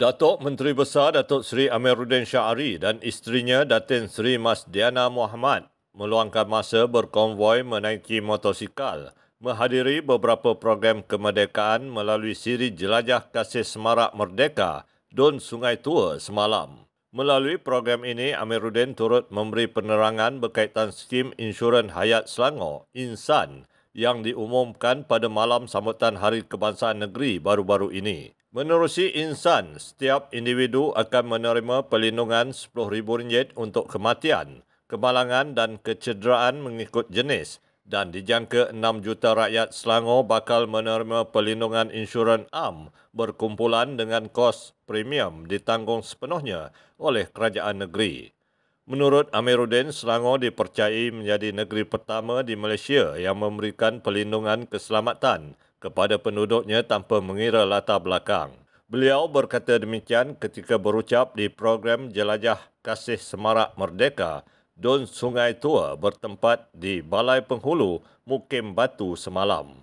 Datuk Menteri Besar Datuk Seri Amiruddin Syahari dan isterinya Datin Seri Mas Diana Muhammad meluangkan masa berkonvoi menaiki motosikal menghadiri beberapa program kemerdekaan melalui siri Jelajah Kasih Semarak Merdeka Don Sungai Tua semalam. Melalui program ini, Amiruddin turut memberi penerangan berkaitan skim insurans hayat Selangor, INSAN, yang diumumkan pada malam sambutan Hari Kebangsaan Negeri baru-baru ini. Menerusi insan, setiap individu akan menerima perlindungan RM10,000 untuk kematian, kemalangan dan kecederaan mengikut jenis dan dijangka 6 juta rakyat Selangor bakal menerima perlindungan insurans am berkumpulan dengan kos premium ditanggung sepenuhnya oleh kerajaan negeri. Menurut Amiruddin, Selangor dipercayai menjadi negeri pertama di Malaysia yang memberikan perlindungan keselamatan kepada penduduknya tanpa mengira latar belakang. Beliau berkata demikian ketika berucap di program Jelajah Kasih Semarak Merdeka Don Sungai Tua bertempat di Balai Penghulu Mukim Batu semalam.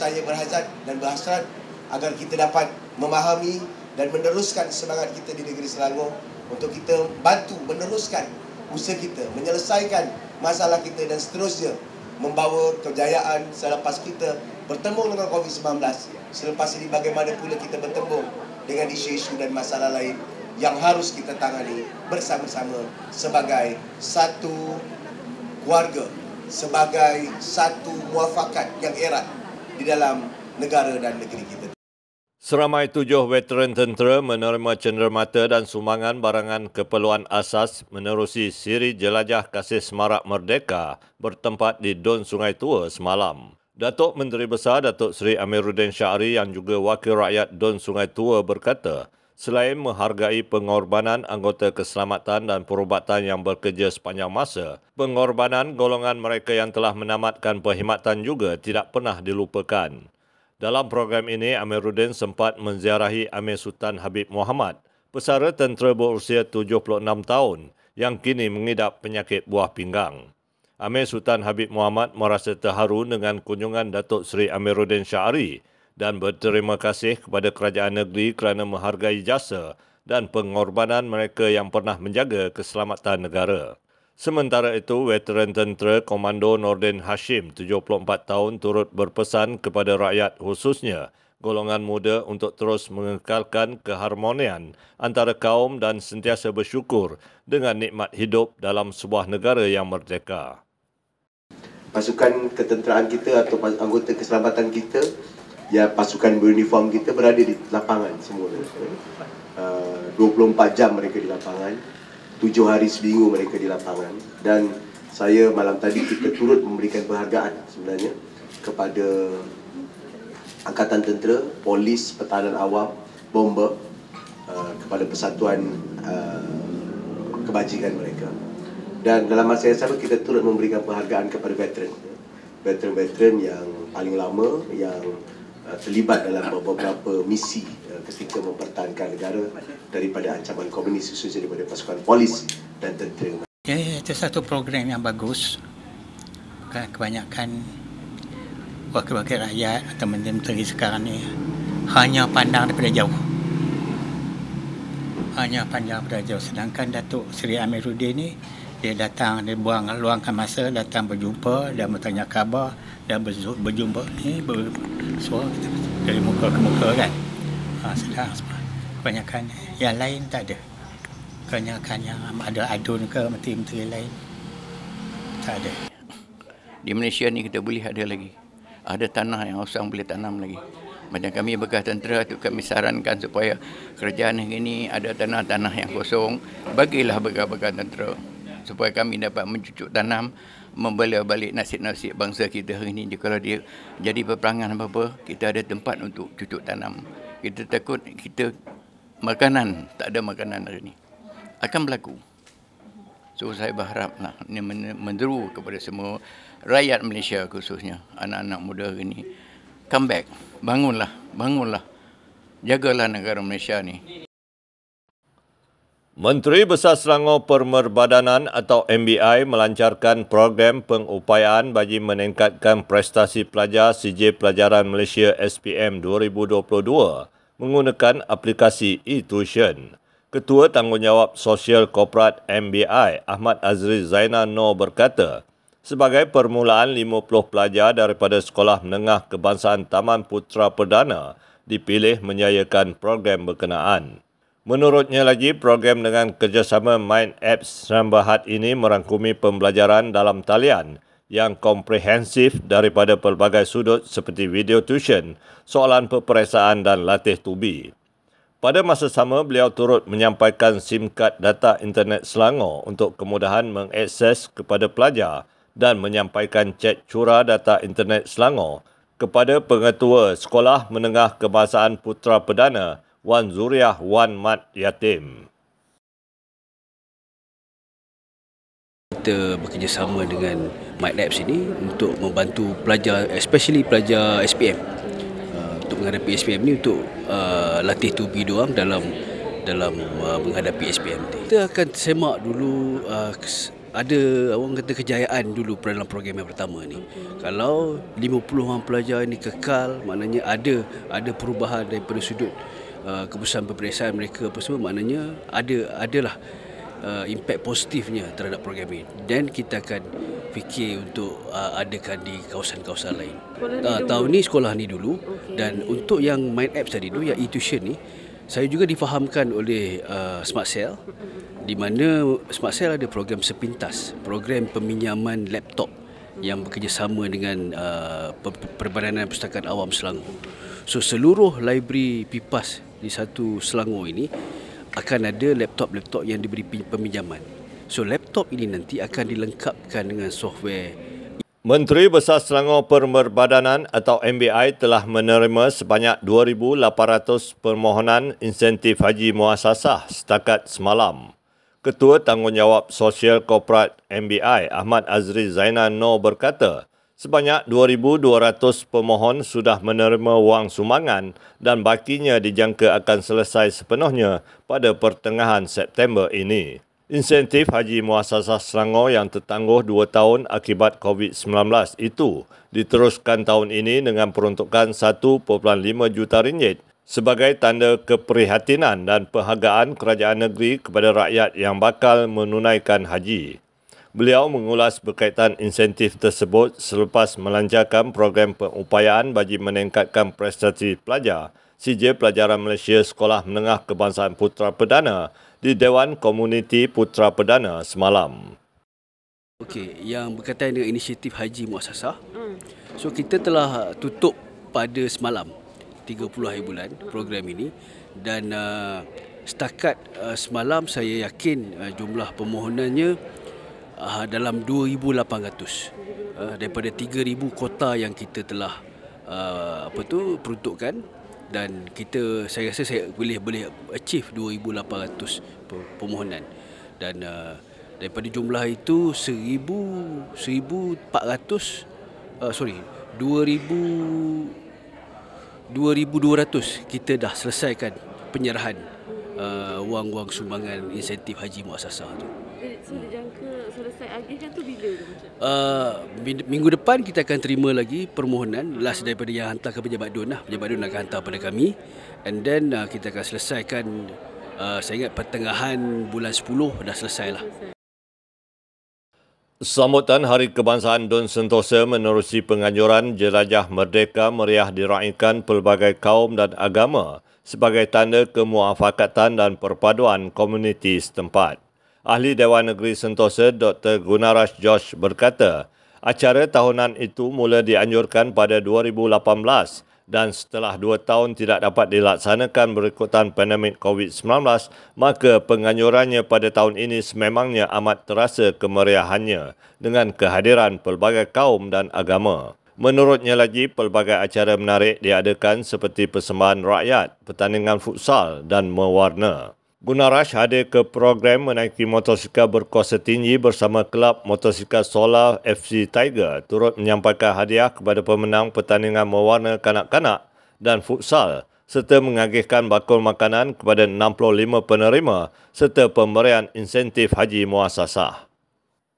Saya berhasrat dan berhasrat agar kita dapat memahami dan meneruskan semangat kita di negeri Selangor untuk kita bantu meneruskan usaha kita, menyelesaikan masalah kita dan seterusnya membawa kejayaan selepas kita bertemu dengan COVID-19. Selepas ini bagaimana pula kita bertemu dengan isu-isu dan masalah lain yang harus kita tangani bersama-sama sebagai satu keluarga, sebagai satu muafakat yang erat di dalam negara dan negeri kita. Seramai tujuh veteran tentera menerima cenderamata dan sumbangan barangan keperluan asas menerusi siri jelajah kasih semarak merdeka bertempat di Don Sungai Tua semalam. Datuk Menteri Besar Datuk Seri Amiruddin Syahri yang juga Wakil Rakyat Don Sungai Tua berkata, selain menghargai pengorbanan anggota keselamatan dan perubatan yang bekerja sepanjang masa, pengorbanan golongan mereka yang telah menamatkan perkhidmatan juga tidak pernah dilupakan. Dalam program ini, Amiruddin sempat menziarahi Amir Sultan Habib Muhammad, pesara tentera berusia 76 tahun yang kini mengidap penyakit buah pinggang. Amir Sultan Habib Muhammad merasa terharu dengan kunjungan Datuk Seri Amiruddin Syahri dan berterima kasih kepada kerajaan negeri kerana menghargai jasa dan pengorbanan mereka yang pernah menjaga keselamatan negara. Sementara itu, veteran tentera Komando Nordin Hashim, 74 tahun, turut berpesan kepada rakyat khususnya golongan muda untuk terus mengekalkan keharmonian antara kaum dan sentiasa bersyukur dengan nikmat hidup dalam sebuah negara yang merdeka. Pasukan ketenteraan kita atau anggota keselamatan kita, ya pasukan beruniform kita berada di lapangan semua. Uh, 24 jam mereka di lapangan tujuh hari seminggu mereka di lapangan dan saya malam tadi kita turut memberikan penghargaan sebenarnya kepada Angkatan Tentera, Polis, Pertahanan Awam, Bomba uh, kepada persatuan uh, kebajikan mereka. Dan dalam masa yang sama kita turut memberikan penghargaan kepada veteran. Veteran-veteran yang paling lama yang uh, terlibat dalam beberapa misi ketika mempertahankan negara daripada ancaman komunis khususnya daripada pasukan polis dan tentera. Ya, ya, itu satu program yang bagus. Kebanyakan wakil-wakil rakyat atau menteri sekarang ni hanya pandang daripada jauh. Hanya pandang daripada jauh. Sedangkan Datuk Seri Amiruddin ni dia datang, dia buang, luangkan masa, datang berjumpa dan bertanya khabar dan berjumpa ni bersuara dari muka ke muka kan ha, sedang semua. Kebanyakan yang lain tak ada. Kebanyakan yang ada adun ke menteri-menteri lain tak ada. Di Malaysia ni kita boleh ada lagi. Ada tanah yang usang boleh tanam lagi. Macam kami bekas tentera tu kami sarankan supaya kerajaan ini ada tanah-tanah yang kosong. Bagilah bekas-bekas tentera supaya kami dapat mencucuk tanam membela balik nasib-nasib bangsa kita hari ini. Kalau dia jadi peperangan apa-apa, kita ada tempat untuk cucuk tanam. Kita takut kita makanan tak ada makanan hari ini akan berlaku. So saya berharap lah ini menderu kepada semua rakyat Malaysia khususnya anak-anak muda hari ini come back. Bangunlah. Bangunlah. Jagalah negara Malaysia ni Menteri Besar Selangor Permerbadanan atau MBI melancarkan program pengupayaan bagi meningkatkan prestasi pelajar CJ Pelajaran Malaysia SPM 2022 menggunakan aplikasi e-tuition. Ketua Tanggungjawab Sosial Korporat MBI Ahmad Azri Zainal Noor berkata, sebagai permulaan 50 pelajar daripada Sekolah Menengah Kebangsaan Taman Putra Perdana dipilih menyayakan program berkenaan. Menurutnya lagi, program dengan kerjasama Mind Apps Serambahat ini merangkumi pembelajaran dalam talian yang komprehensif daripada pelbagai sudut seperti video tuition, soalan peperiksaan dan latih tubi. Pada masa sama, beliau turut menyampaikan SIM kad data internet Selangor untuk kemudahan mengakses kepada pelajar dan menyampaikan cek curah data internet Selangor kepada pengetua Sekolah Menengah Kebangsaan Putra Perdana Wan Zuriah Wan Mat Yatim. Kita bekerjasama dengan MyLabs ini untuk membantu pelajar, especially pelajar SPM menghadapi SPM ni untuk uh, latih tubi diorang dalam dalam uh, menghadapi SPM ni. Kita akan semak dulu uh, ada orang kata kejayaan dulu dalam program yang pertama ni. Kalau 50 orang pelajar ini kekal, maknanya ada ada perubahan daripada sudut uh, keputusan peperiksaan mereka apa semua, maknanya ada adalah uh, impact positifnya terhadap program ini dan kita akan fikir untuk uh, adakan di kawasan-kawasan lain. Uh, tahun ni sekolah ni dulu okay. dan untuk yang Mind Apps tadi tu yang e-tuition ni saya juga difahamkan oleh uh, Smart Cell di mana Smart Cell ada program sepintas, program peminjaman laptop yang bekerjasama dengan uh, Perbadanan Perpustakaan Awam Selangor. So seluruh library PIPAS di satu Selangor ini akan ada laptop-laptop yang diberi peminjaman. So laptop ini nanti akan dilengkapkan dengan software. Menteri Besar Selangor Perbadanan atau MBI telah menerima sebanyak 2,800 permohonan insentif haji muasasah setakat semalam. Ketua Tanggungjawab Sosial Korporat MBI Ahmad Azri Zainal Noor berkata, Sebanyak 2,200 pemohon sudah menerima wang sumbangan dan bakinya dijangka akan selesai sepenuhnya pada pertengahan September ini. Insentif Haji Muasasah Selangor yang tertangguh 2 tahun akibat COVID-19 itu diteruskan tahun ini dengan peruntukan 1.5 juta ringgit sebagai tanda keprihatinan dan penghargaan kerajaan negeri kepada rakyat yang bakal menunaikan haji. Beliau mengulas berkaitan insentif tersebut selepas melancarkan program pengupayaan bagi meningkatkan prestasi pelajar CJ Pelajaran Malaysia Sekolah Menengah Kebangsaan Putra Perdana di Dewan Komuniti Putra Perdana semalam. Okey, yang berkaitan dengan inisiatif Haji Muasasah. So kita telah tutup pada semalam 30 hari bulan program ini dan uh, setakat uh, semalam saya yakin uh, jumlah permohonannya uh, dalam 2800 uh, daripada 3000 kota yang kita telah uh, apa tu peruntukkan. Dan kita saya rasa saya boleh boleh achieve 2800 permohonan. Dan uh, daripada jumlah itu 1000 1400 uh, sorry 2000 2200 kita dah selesaikan penyerahan uh, wang-wang sumbangan insentif haji muasasah tu. So dijangka selesai agihkan tu bila tu macam? Uh, minggu depan kita akan terima lagi permohonan last daripada yang hantar ke pejabat DUN lah. Pejabat DUN akan hantar pada kami and then uh, kita akan selesaikan uh, saya ingat pertengahan bulan 10 dah selesai lah. Sambutan Hari Kebangsaan Dun Sentosa menerusi penganjuran Jelajah Merdeka meriah diraikan pelbagai kaum dan agama sebagai tanda kemuafakatan dan perpaduan komuniti setempat. Ahli Dewan Negeri Sentosa Dr. Gunaras Josh berkata, acara tahunan itu mula dianjurkan pada 2018 dan setelah dua tahun tidak dapat dilaksanakan berikutan pandemik COVID-19, maka penganjurannya pada tahun ini sememangnya amat terasa kemeriahannya dengan kehadiran pelbagai kaum dan agama. Menurutnya lagi, pelbagai acara menarik diadakan seperti persembahan rakyat, pertandingan futsal dan mewarna. Gunarash hadir ke program menaiki motosikal berkuasa tinggi bersama kelab motosikal solar FC Tiger turut menyampaikan hadiah kepada pemenang pertandingan mewarna kanak-kanak dan futsal serta mengagihkan bakul makanan kepada 65 penerima serta pemberian insentif haji muasasah.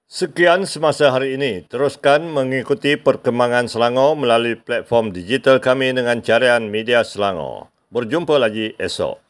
Sekian semasa hari ini. Teruskan mengikuti perkembangan Selangor melalui platform digital kami dengan carian media Selangor. Berjumpa lagi esok.